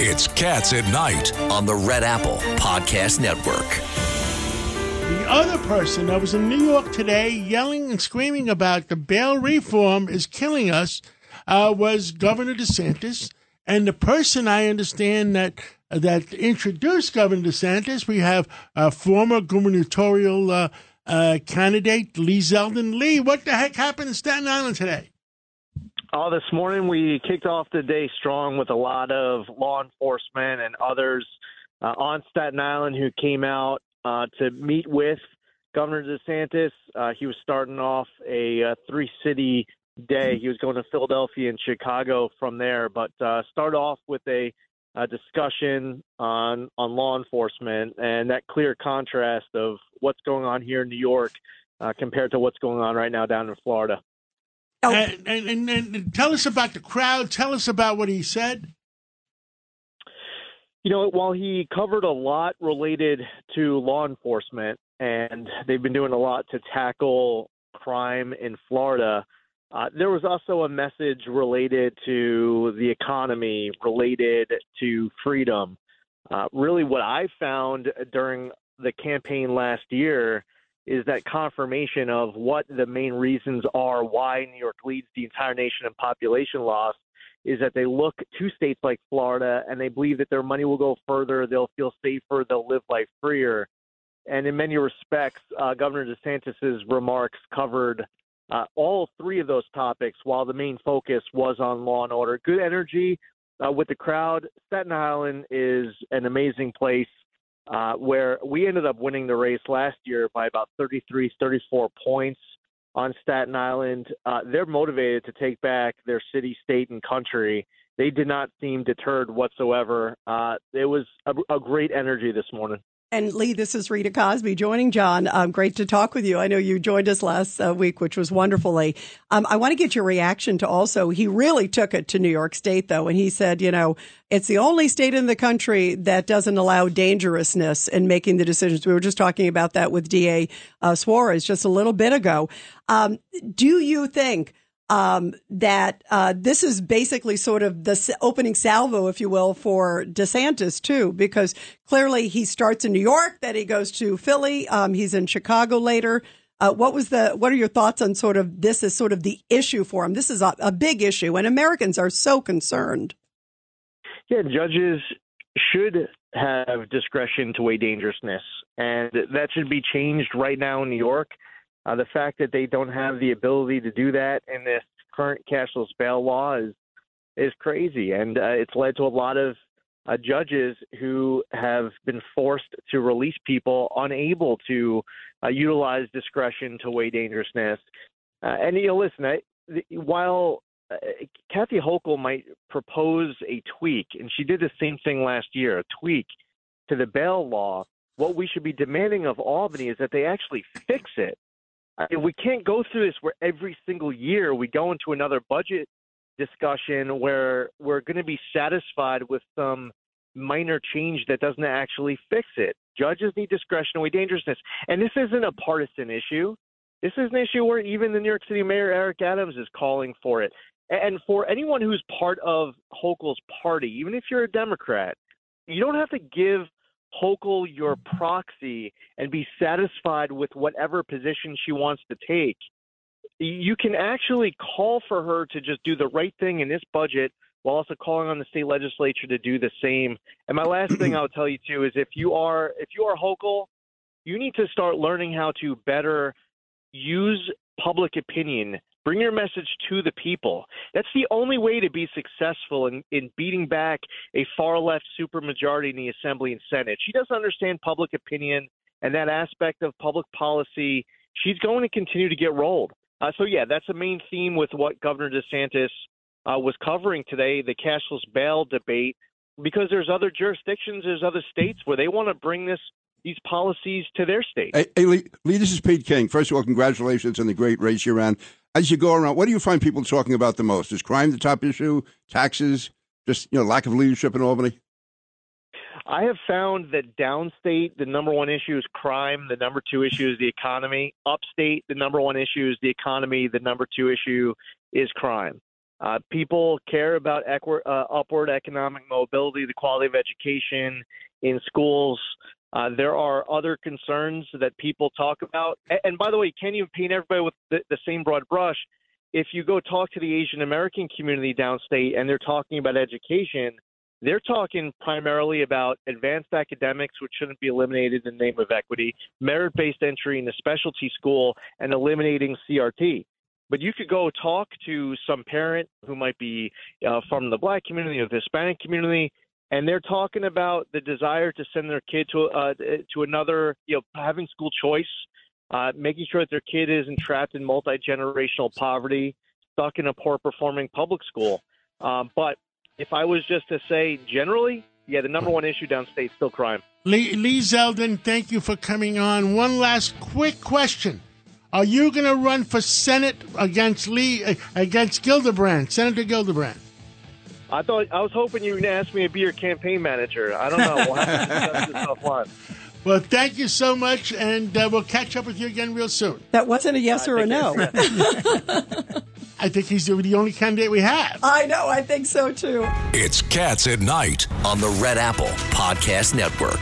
It's Cats at Night on the Red Apple Podcast Network. The other person that was in New York today yelling and screaming about the bail reform is killing us uh, was Governor DeSantis. And the person I understand that that introduced Governor DeSantis, we have a former gubernatorial uh, uh, candidate, Lee Zeldin. Lee, what the heck happened in Staten Island today? Oh, this morning we kicked off the day strong with a lot of law enforcement and others uh, on Staten Island who came out uh, to meet with Governor DeSantis. Uh, he was starting off a, uh, three city day. He was going to Philadelphia and Chicago from there, but uh, start off with a, a discussion on on law enforcement and that clear contrast of what's going on here in New York uh, compared to what's going on right now down in Florida. Oh. And, and, and, and tell us about the crowd. Tell us about what he said. You know, while he covered a lot related to law enforcement, and they've been doing a lot to tackle crime in Florida, uh, there was also a message related to the economy, related to freedom. Uh, really, what I found during the campaign last year is that confirmation of what the main reasons are why New York leads the entire nation in population loss is that they look to states like Florida and they believe that their money will go further, they'll feel safer, they'll live life freer. And in many respects, uh, Governor DeSantis's remarks covered uh, all three of those topics, while the main focus was on law and order. Good energy uh, with the crowd. Staten Island is an amazing place uh, where we ended up winning the race last year by about 33, 34 points on Staten Island. Uh, they're motivated to take back their city, state, and country. They did not seem deterred whatsoever. Uh, it was a, a great energy this morning. And Lee, this is Rita Cosby joining John. Um, great to talk with you. I know you joined us last uh, week, which was wonderful, Lee. Um, I want to get your reaction to also, he really took it to New York State, though, and he said, you know, it's the only state in the country that doesn't allow dangerousness in making the decisions. We were just talking about that with DA uh, Suarez just a little bit ago. Um, do you think um, that uh, this is basically sort of the opening salvo, if you will, for DeSantis too, because clearly he starts in New York, then he goes to Philly, um, he's in Chicago later. Uh, what was the? What are your thoughts on sort of this is sort of the issue for him? This is a, a big issue, and Americans are so concerned. Yeah, judges should have discretion to weigh dangerousness, and that should be changed right now in New York. Uh, the fact that they don't have the ability to do that in this current cashless bail law is is crazy, and uh, it's led to a lot of uh, judges who have been forced to release people unable to uh, utilize discretion to weigh dangerousness. Uh, and you know, listen, I, while uh, Kathy Hochul might propose a tweak, and she did the same thing last year, a tweak to the bail law. What we should be demanding of Albany is that they actually fix it I mean, we can't go through this where every single year we go into another budget discussion where we're going to be satisfied with some minor change that doesn't actually fix it. Judges need discretionary dangerousness. And this isn't a partisan issue. This is an issue where even the New York City Mayor Eric Adams is calling for it. And for anyone who's part of Hochul's party, even if you're a Democrat, you don't have to give Hochul your proxy and be satisfied with whatever position she wants to take. You can actually call for her to just do the right thing in this budget while also calling on the state legislature to do the same. And my last thing I'll tell you too is if you are if you are Hochul, you need to start learning how to better use public opinion Bring your message to the people. That's the only way to be successful in, in beating back a far left supermajority in the Assembly and Senate. She doesn't understand public opinion and that aspect of public policy. She's going to continue to get rolled. Uh, so, yeah, that's the main theme with what Governor DeSantis uh, was covering today the cashless bail debate, because there's other jurisdictions, there's other states where they want to bring this these policies to their state. Hey, hey Lee, Lee, this is Pete King. First of all, congratulations on the great race you ran as you go around, what do you find people talking about the most? Is crime the top issue? Taxes? Just you know, lack of leadership in Albany? I have found that downstate, the number one issue is crime. The number two issue is the economy. Upstate, the number one issue is the economy. The number two issue is crime. Uh, people care about equi- uh, upward economic mobility, the quality of education in schools. Uh, there are other concerns that people talk about. And, by the way, can't even paint everybody with the, the same broad brush. If you go talk to the Asian American community downstate and they're talking about education, they're talking primarily about advanced academics, which shouldn't be eliminated in the name of equity, merit based entry into specialty school, and eliminating CRT. But you could go talk to some parent who might be uh, from the black community or the Hispanic community, and they're talking about the desire to send their kid to uh, to another, you know, having school choice, uh, making sure that their kid isn't trapped in multi generational poverty, stuck in a poor performing public school. Um, but if I was just to say generally, yeah, the number one issue downstate still crime. Lee, Lee Zeldin, thank you for coming on. One last quick question. Are you going to run for Senate against Lee, uh, against Gillibrand, Senator Gillibrand? I thought I was hoping you would ask me to be your campaign manager. I don't know. We'll have to discuss this offline. Well, thank you so much, and uh, we'll catch up with you again real soon. That wasn't a yes or a no. I think he's the only candidate we have. I know. I think so too. It's Cats at Night on the Red Apple Podcast Network.